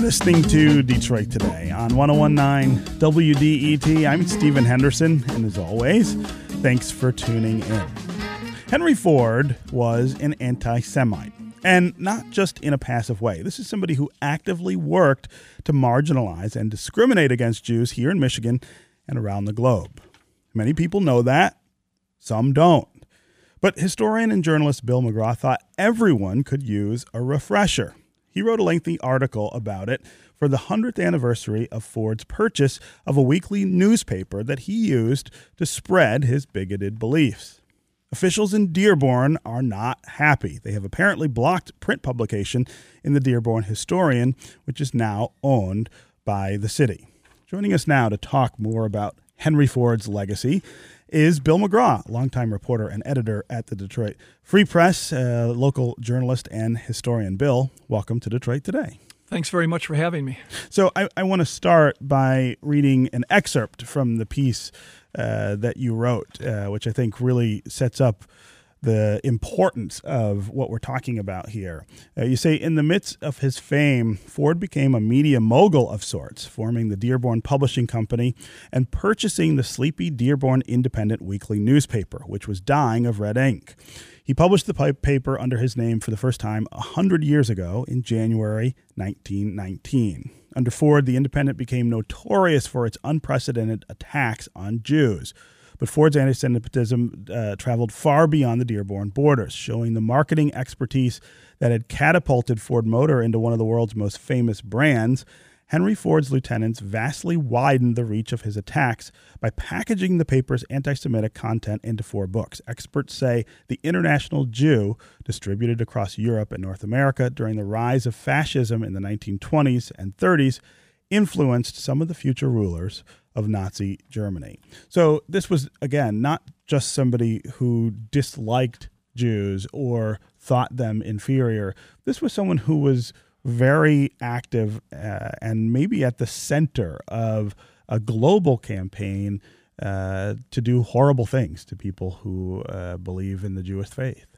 listening to Detroit Today on 1019 WDET. I'm Stephen Henderson, and as always, thanks for tuning in. Henry Ford was an anti Semite, and not just in a passive way. This is somebody who actively worked to marginalize and discriminate against Jews here in Michigan and around the globe. Many people know that, some don't. But historian and journalist Bill McGraw thought everyone could use a refresher. He wrote a lengthy article about it for the 100th anniversary of Ford's purchase of a weekly newspaper that he used to spread his bigoted beliefs. Officials in Dearborn are not happy. They have apparently blocked print publication in the Dearborn Historian, which is now owned by the city. Joining us now to talk more about Henry Ford's legacy is Bill McGraw, longtime reporter and editor at the Detroit Free Press, uh, local journalist and historian. Bill, welcome to Detroit Today. Thanks very much for having me. So, I, I want to start by reading an excerpt from the piece uh, that you wrote, uh, which I think really sets up the importance of what we're talking about here. Uh, you say, in the midst of his fame, Ford became a media mogul of sorts, forming the Dearborn Publishing Company and purchasing the sleepy Dearborn Independent weekly newspaper, which was dying of red ink. He published the paper under his name for the first time 100 years ago in January 1919. Under Ford, the Independent became notorious for its unprecedented attacks on Jews. But Ford's anti Semitism uh, traveled far beyond the Dearborn borders, showing the marketing expertise that had catapulted Ford Motor into one of the world's most famous brands. Henry Ford's lieutenants vastly widened the reach of his attacks by packaging the paper's anti Semitic content into four books. Experts say The International Jew, distributed across Europe and North America during the rise of fascism in the 1920s and 30s, influenced some of the future rulers of Nazi Germany. So this was, again, not just somebody who disliked Jews or thought them inferior. This was someone who was very active uh, and maybe at the center of a global campaign uh, to do horrible things to people who uh, believe in the Jewish faith.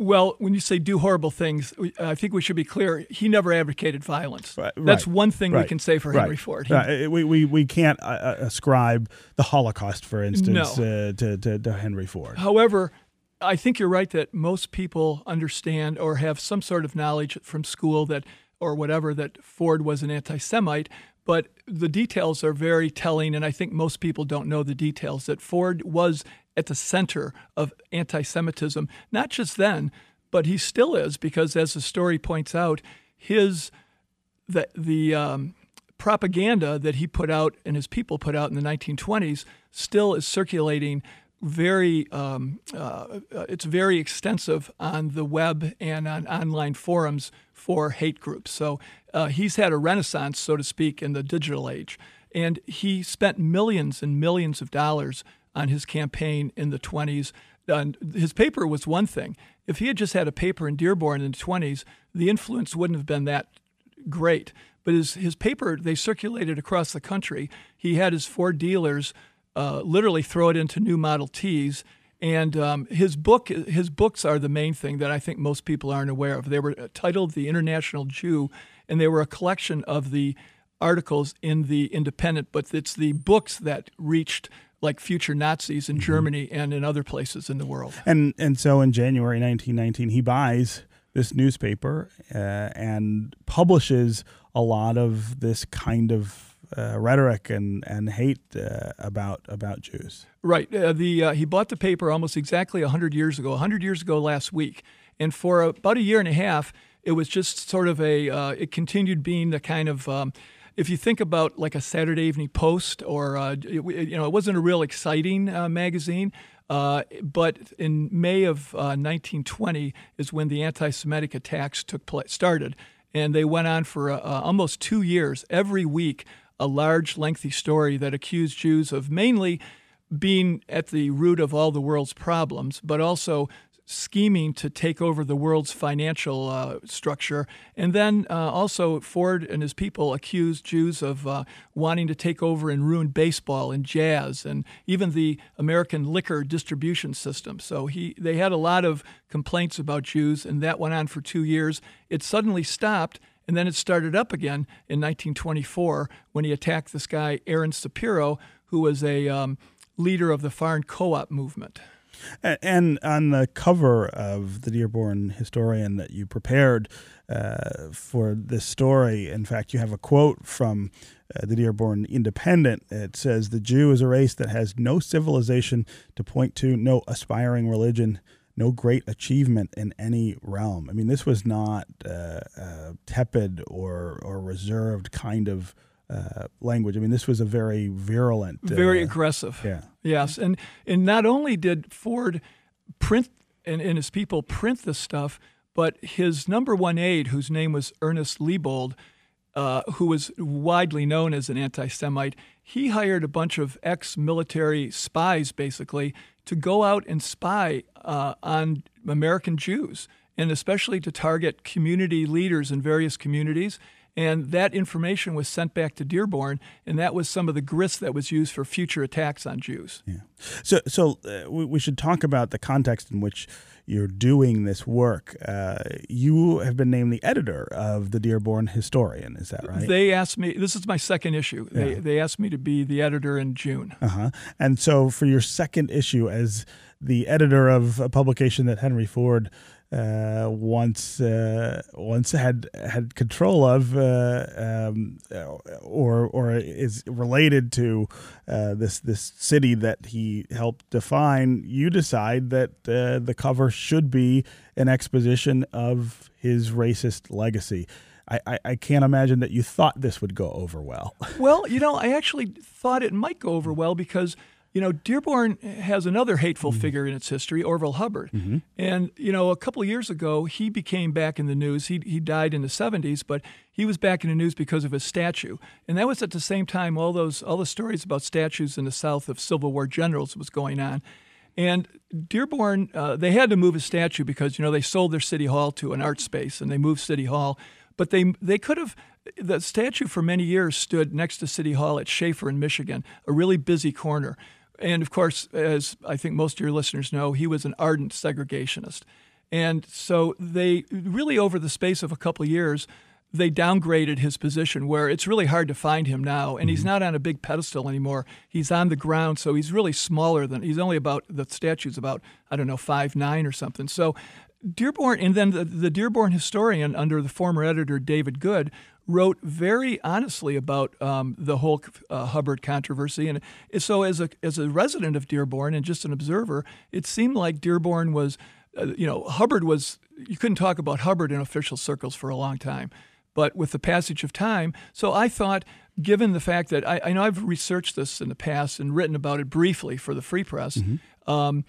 Well, when you say do horrible things, I think we should be clear. He never advocated violence. Right, That's one thing right, we can say for Henry Ford. He, we, we, we can't uh, uh, ascribe the Holocaust, for instance, no. uh, to, to, to Henry Ford. However, I think you're right that most people understand or have some sort of knowledge from school that or whatever that Ford was an anti-Semite, but the details are very telling, and I think most people don't know the details that Ford was at the center of anti Semitism, not just then, but he still is, because as the story points out, his the, the um, propaganda that he put out and his people put out in the 1920s still is circulating very um, uh, it's very extensive on the web and on online forums for hate groups. So uh, he's had a renaissance so to speak in the digital age. And he spent millions and millions of dollars on his campaign in the 20s. his paper was one thing. If he had just had a paper in Dearborn in the 20s, the influence wouldn't have been that great. But his, his paper, they circulated across the country. He had his Ford dealers uh, literally throw it into new Model Ts. And um, his book, his books are the main thing that I think most people aren't aware of. They were titled "The International Jew," and they were a collection of the articles in the Independent. But it's the books that reached like future Nazis in mm-hmm. Germany and in other places in the world. And and so in January 1919, he buys this newspaper uh, and publishes a lot of this kind of uh, rhetoric and and hate uh, about about Jews. Right. Uh, the uh, he bought the paper almost exactly hundred years ago. hundred years ago last week, and for about a year and a half, it was just sort of a. Uh, it continued being the kind of um, if you think about like a Saturday Evening Post or uh, you know, it wasn't a real exciting uh, magazine. Uh, but in May of 1920 uh, is when the anti-Semitic attacks took place, started, and they went on for uh, uh, almost two years. Every week, a large, lengthy story that accused Jews of mainly being at the root of all the world's problems, but also scheming to take over the world's financial uh, structure. And then uh, also, Ford and his people accused Jews of uh, wanting to take over and ruin baseball and jazz and even the American liquor distribution system. So he, they had a lot of complaints about Jews, and that went on for two years. It suddenly stopped And then it started up again in 1924 when he attacked this guy, Aaron Sapiro, who was a um, leader of the Foreign Co op movement. And on the cover of the Dearborn Historian that you prepared uh, for this story, in fact, you have a quote from uh, the Dearborn Independent. It says, The Jew is a race that has no civilization to point to, no aspiring religion, no great achievement in any realm. I mean, this was not uh, uh, tepid or, or reserved kind of uh, language. I mean, this was a very virulent, very uh, aggressive. Yeah. Yes, and and not only did Ford print and, and his people print this stuff, but his number one aide, whose name was Ernest Liebold, uh, who was widely known as an anti-Semite, he hired a bunch of ex-military spies, basically, to go out and spy uh, on American Jews, and especially to target community leaders in various communities and that information was sent back to Dearborn, and that was some of the grist that was used for future attacks on Jews. Yeah. So, so uh, we, we, should talk about the context in which you're doing this work. Uh, you have been named the editor of the Dearborn Historian. Is that right? They asked me. This is my second issue. Yeah. They they asked me to be the editor in June. Uh huh. And so, for your second issue as the editor of a publication that Henry Ford uh, once uh, once had had control of uh, um, or or is related to uh, this this city that he helped define, you decide that uh, the cover should be an exposition of his racist legacy. I, I, I can't imagine that you thought this would go over well. well, you know, I actually thought it might go over well because you know, Dearborn has another hateful mm-hmm. figure in its history, Orville Hubbard. Mm-hmm. And, you know, a couple of years ago, he became back in the news. He, he died in the 70s, but he was back in the news because of his statue. And that was at the same time all those all the stories about statues in the South of Civil War generals was going on. And Dearborn, uh, they had to move his statue because, you know, they sold their city hall to an art space and they moved City Hall. But they, they could have, the statue for many years stood next to City Hall at Schaefer in Michigan, a really busy corner. And of course, as I think most of your listeners know, he was an ardent segregationist. And so they really, over the space of a couple of years, they downgraded his position where it's really hard to find him now. And mm-hmm. he's not on a big pedestal anymore. He's on the ground, so he's really smaller than he's only about the statue's about, I don't know, five nine or something. So Dearborn, and then the, the Dearborn historian under the former editor David Good wrote very honestly about um, the whole uh, Hubbard controversy. And so, as a as a resident of Dearborn and just an observer, it seemed like Dearborn was, uh, you know, Hubbard was. You couldn't talk about Hubbard in official circles for a long time, but with the passage of time, so I thought. Given the fact that I, I know I've researched this in the past and written about it briefly for the Free Press, mm-hmm. um,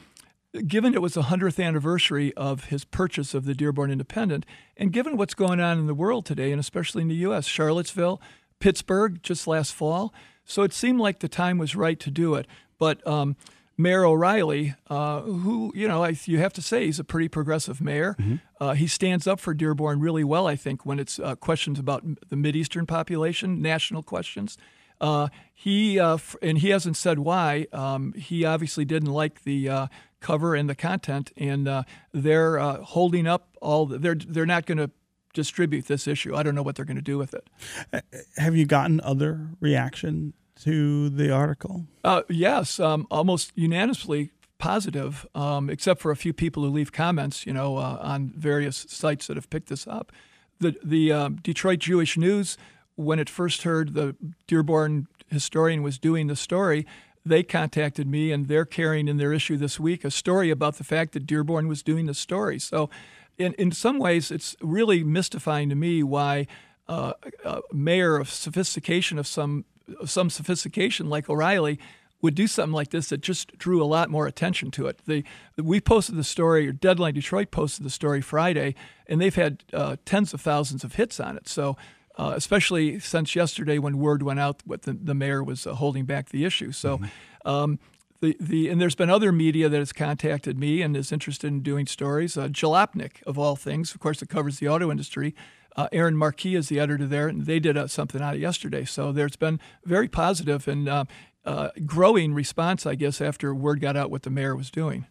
given it was the 100th anniversary of his purchase of the Dearborn Independent, and given what's going on in the world today, and especially in the U.S., Charlottesville, Pittsburgh just last fall, so it seemed like the time was right to do it. But um, Mayor O'Reilly, uh, who, you know, I, you have to say he's a pretty progressive mayor. Mm-hmm. Uh, he stands up for Dearborn really well, I think, when it's uh, questions about the Mideastern population, national questions. Uh, he uh, and he hasn't said why. Um, he obviously didn't like the uh, cover and the content, and uh, they're uh, holding up all. The, they're they're not going to distribute this issue. I don't know what they're going to do with it. Uh, have you gotten other reaction to the article? Uh, yes, um, almost unanimously positive, um, except for a few people who leave comments, you know, uh, on various sites that have picked this up. The the uh, Detroit Jewish News, when it first heard the Dearborn historian was doing the story, they contacted me and they're carrying in their issue this week a story about the fact that Dearborn was doing the story. So, in, in some ways, it's really mystifying to me why uh, a mayor of sophistication of some of some sophistication like O'Reilly would do something like this that just drew a lot more attention to it. The, we posted the story, or Deadline Detroit posted the story Friday, and they've had uh, tens of thousands of hits on it. So uh, especially since yesterday when word went out that the, the mayor was uh, holding back the issue. So, mm-hmm. um, the, the and there's been other media that has contacted me and is interested in doing stories. Uh, Jalopnik, of all things, of course, it covers the auto industry. Uh, Erin Marquis is the editor there, and they did uh, something out of yesterday. So there's been very positive and uh, uh, growing response, I guess, after word got out what the mayor was doing.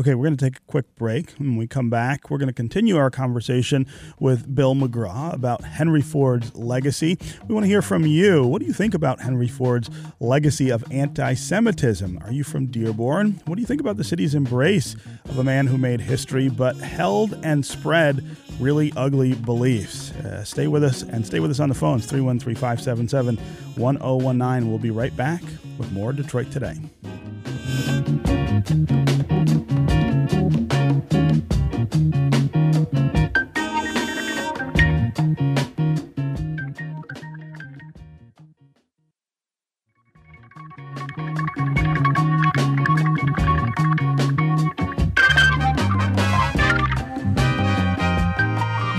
Okay, we're going to take a quick break. When we come back, we're going to continue our conversation with Bill McGraw about Henry Ford's legacy. We want to hear from you. What do you think about Henry Ford's legacy of anti Semitism? Are you from Dearborn? What do you think about the city's embrace of a man who made history but held and spread really ugly beliefs? Uh, stay with us and stay with us on the phones 313 577 1019. We'll be right back with more Detroit Today.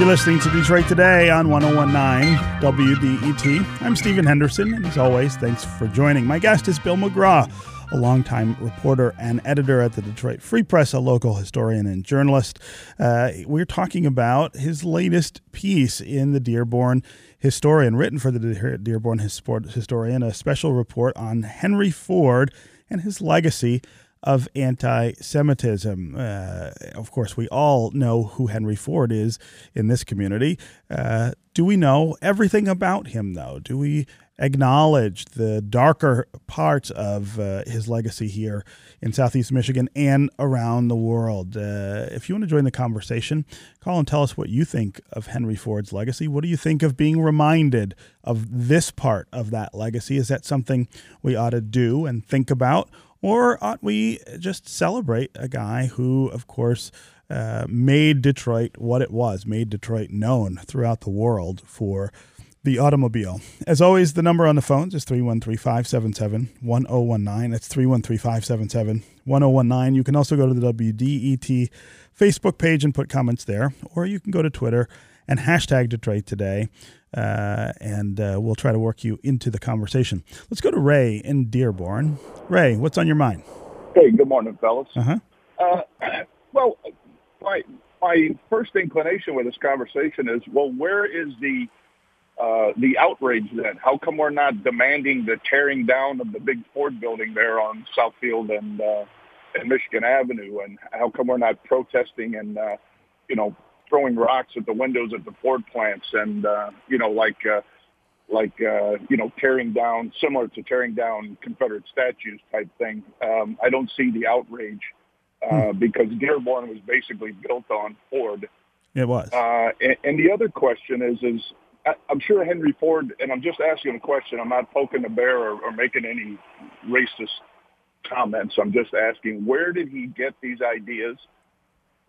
You're listening to Detroit Today on 1019 WDET. I'm Stephen Henderson, and as always, thanks for joining. My guest is Bill McGraw, a longtime reporter and editor at the Detroit Free Press, a local historian and journalist. Uh, we're talking about his latest piece in the Dearborn Historian, written for the Dearborn Historian, a special report on Henry Ford and his legacy of anti Semitism. Uh, of course, we all know who Henry Ford is in this community. Uh, do we know everything about him, though? Do we acknowledge the darker parts of uh, his legacy here in Southeast Michigan and around the world? Uh, if you want to join the conversation, call and tell us what you think of Henry Ford's legacy. What do you think of being reminded of this part of that legacy? Is that something we ought to do and think about? Or ought we just celebrate a guy who, of course, uh, made Detroit what it was, made Detroit known throughout the world for the automobile. As always, the number on the phones is 313 577 1019. That's 313 577 1019. You can also go to the WDET Facebook page and put comments there, or you can go to Twitter and hashtag Detroit Today uh, and uh, we'll try to work you into the conversation. Let's go to Ray in Dearborn. Ray, what's on your mind? Hey, good morning, fellas. Uh-huh. Uh, well, my my first inclination with this conversation is, well, where is the uh, the outrage then? How come we're not demanding the tearing down of the big Ford building there on Southfield and uh, and Michigan Avenue, and how come we're not protesting and uh, you know throwing rocks at the windows at the Ford plants and, uh, you know, like, uh, like, uh, you know, tearing down, similar to tearing down Confederate statues type thing. Um, I don't see the outrage uh, hmm. because Dearborn was basically built on Ford. It was. Uh, and, and the other question is, is I, I'm sure Henry Ford, and I'm just asking a question. I'm not poking the bear or, or making any racist comments. I'm just asking, where did he get these ideas?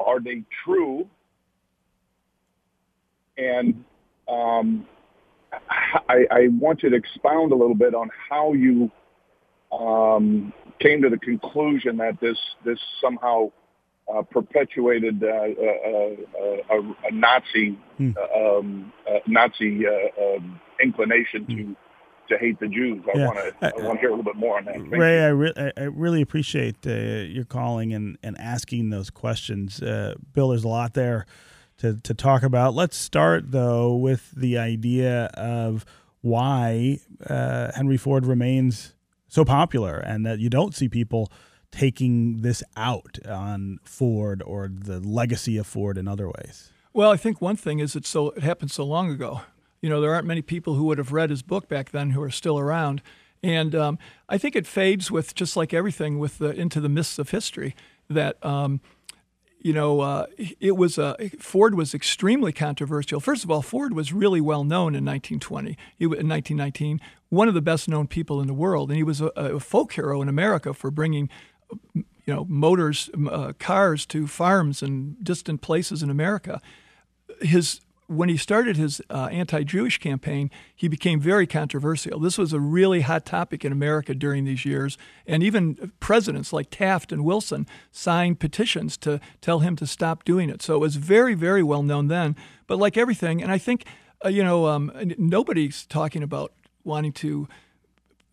Are they true? And um, I, I want you to expound a little bit on how you um, came to the conclusion that this this somehow uh, perpetuated uh, uh, a, a, Nazi hmm. um, Nazi uh, um, inclination to. Hmm. To hate the Jews, I yeah. want to. I want to hear a little bit more on that. Thank Ray, I, re- I really appreciate uh, your calling and, and asking those questions. Uh, Bill, there's a lot there to, to talk about. Let's start, though, with the idea of why uh, Henry Ford remains so popular and that you don't see people taking this out on Ford or the legacy of Ford in other ways. Well, I think one thing is it so it happened so long ago. You know, there aren't many people who would have read his book back then who are still around, and um, I think it fades with just like everything with the into the mists of history that. Um, you know, uh, it was uh, Ford was extremely controversial. First of all, Ford was really well known in 1920, he, in 1919, one of the best known people in the world, and he was a, a folk hero in America for bringing, you know, motors, uh, cars to farms and distant places in America. His when he started his uh, anti-Jewish campaign, he became very controversial. This was a really hot topic in America during these years, and even presidents like Taft and Wilson signed petitions to tell him to stop doing it. So it was very, very well known then. But like everything, and I think uh, you know, um, nobody's talking about wanting to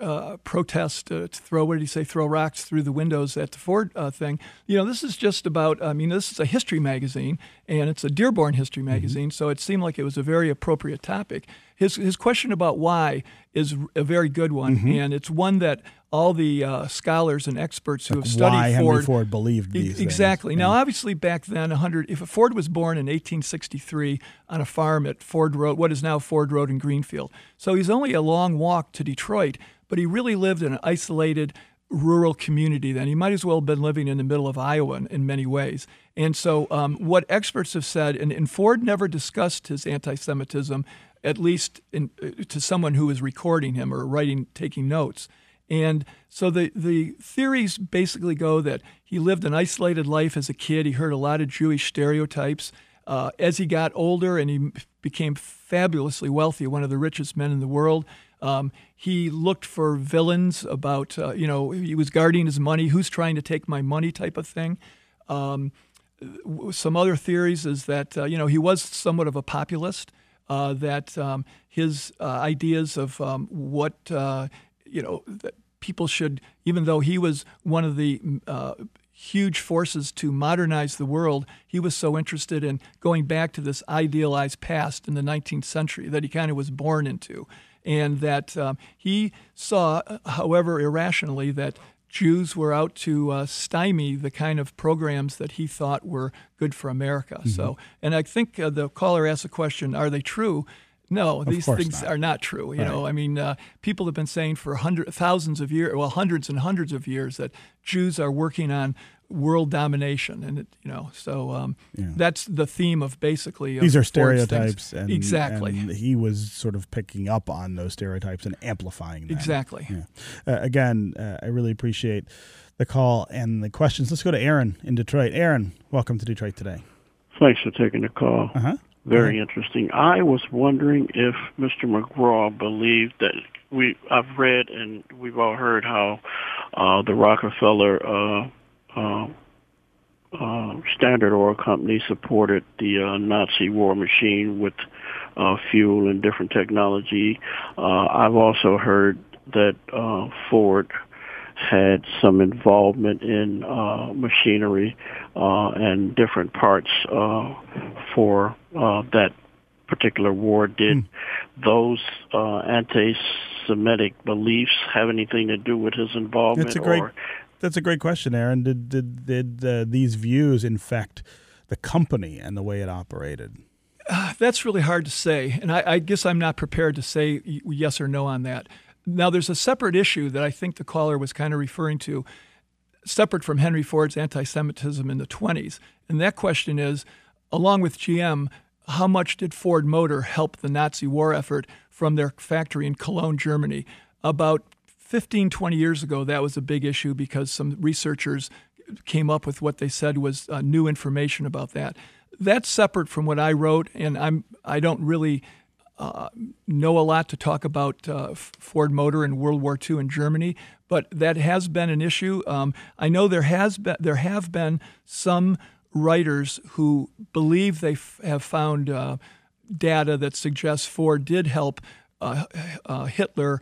uh, protest uh, to throw what did he say throw rocks through the windows at the Ford uh, thing. You know, this is just about. I mean, this is a history magazine, and it's a Dearborn history mm-hmm. magazine, mm-hmm. so it seemed like it was a very appropriate topic. His his question about why is a very good one, Mm-hmm. and it's one that all the uh, scholars and experts who have why studied Henry Ford, Ford believed E- these things. exactly. Now, Yeah. obviously, back then, 100. If Ford was born in 1863 on a farm at Ford Road, what is now Ford Road in Greenfield, so he's only a long walk to Detroit, but he really lived in an isolated rural community. Then he might as well have been living in the middle of Iowa in, in many ways. And so, um, what experts have said, and, and Ford never discussed his anti-Semitism, at least in, uh, to someone who was recording him or writing, taking notes. And so the, the theories basically go that he lived an isolated life as a kid. He heard a lot of Jewish stereotypes. Uh, as he got older and he became fabulously wealthy, one of the richest men in the world, um, he looked for villains about, uh, you know, he was guarding his money, who's trying to take my money type of thing. Um, some other theories is that, uh, you know, he was somewhat of a populist, uh, that um, his uh, ideas of um, what, uh, you know, people should, even though he was one of the uh, huge forces to modernize the world, he was so interested in going back to this idealized past in the 19th century that he kind of was born into. And that um, he saw, however irrationally, that Jews were out to uh, stymie the kind of programs that he thought were good for America. So, and I think uh, the caller asked the question: Are they true? No, these things not. are not true. You know, I mean, uh, people have been saying for hundred, thousands of years, well, hundreds and hundreds of years, that Jews are working on world domination, and it, you know, so um, that's the theme of basically of These are stereotypes, and exactly, and he was sort of picking up on those stereotypes and amplifying them. exactly. Yeah. Uh, again, uh, I really appreciate the call and the questions. Let's go to Aaron in Detroit. Aaron, welcome to Detroit today. Thanks for taking the call. Uh-huh. Very interesting. I was wondering if Mr. McGraw believed that we. I've read and we've all heard how uh, the Rockefeller uh, Standard Oil Company supported the uh, Nazi war machine with uh, fuel and different technology. Uh, I've also heard that uh, Ford had some involvement in uh, machinery uh, and different parts uh, for uh, that particular war. Did those uh, anti-Semitic beliefs have anything to do with his involvement? Great. or That's a great question, Aaron. Did did did uh, these views infect the company and the way it operated? That's really hard to say, and I, I guess I'm not prepared to say yes or no on that. Now, there's a separate issue that I think the caller was kind of referring to, separate from Henry Ford's anti-Semitism in the 20s, and that question is, along with GM, how much did Ford Motor help the Nazi war effort from their factory in Cologne, Germany? About 15, 20 years ago, that was a big issue because some researchers came up with what they said was uh, new information about that. That's separate from what I wrote, and I'm I don't really uh, know a lot to talk about uh, Ford Motor and World War II in Germany, but that has been an issue. Um, I know there has been there have been some writers who believe they f- have found uh, data that suggests Ford did help uh, uh, Hitler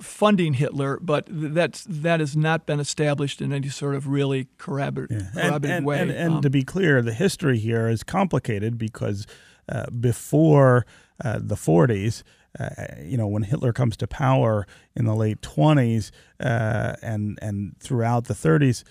funding Hitler, but that's that has not been established in any sort of really corroborative, and, corroborative and, way. and, and Um, to be clear, the history here is complicated because uh, before uh, the 40s, uh, you know, when Hitler comes to power in the late 20s uh, and and throughout the 30s, uh,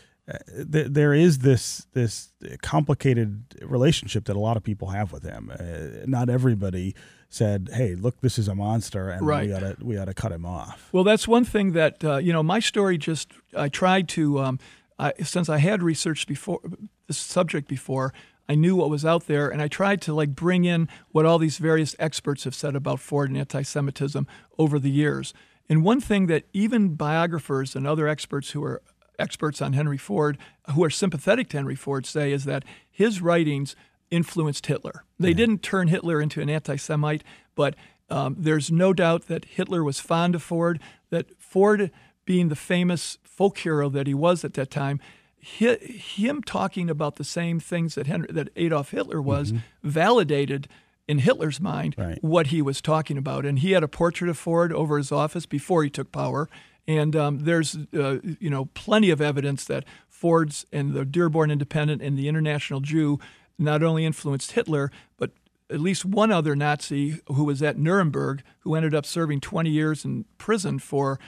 th- there is this this complicated relationship that a lot of people have with him. Uh, not everybody said, "Hey, look, this is a monster, and Right. we ought to we ought to cut him off." Well, that's one thing that uh, you know. My story just I tried to um, I, since I had researched before this subject before. I knew what was out there, and I tried to like bring in what all these various experts have said about Ford and anti-Semitism over the years. And one thing that even biographers and other experts who are experts on Henry Ford, who are sympathetic to Henry Ford, say is that his writings influenced Hitler. They didn't turn Hitler into an anti Semite, but um, there's no doubt that Hitler was fond of Ford, that Ford, being the famous folk hero that he was at that time, hi, him talking about the same things that, Henry, that Adolf Hitler was validated in Hitler's mind Right. what he was talking about. And he had a portrait of Ford over his office before he took power. And um, there's, uh, you know, plenty of evidence that Ford's and the Dearborn Independent and the International Jew not only influenced Hitler, but at least one other Nazi who was at Nuremberg who ended up serving 20 years in prison for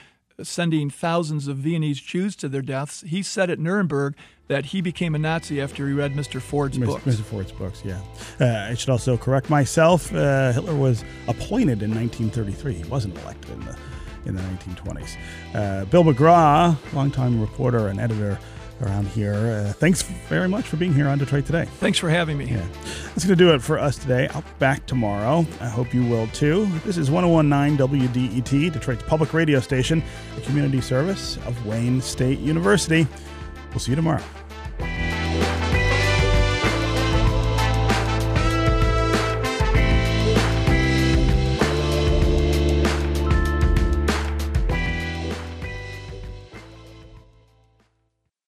sending thousands of Viennese Jews to their deaths. He said at Nuremberg that he became a Nazi after he read Mr. Ford's Mr. books. Mr. Ford's books, yeah. Uh, I should also correct myself. Uh, Hitler was appointed in 1933. He wasn't elected in the in the 1920s. Uh, Bill McGraw, longtime reporter and editor around here. Uh, thanks very much for being here on Detroit Today. Thanks for having me. Yeah. That's going to do it for us today. I'll be back tomorrow. I hope you will too. This is 1019 WDET, Detroit's public radio station, a community service of Wayne State University. We'll see you tomorrow.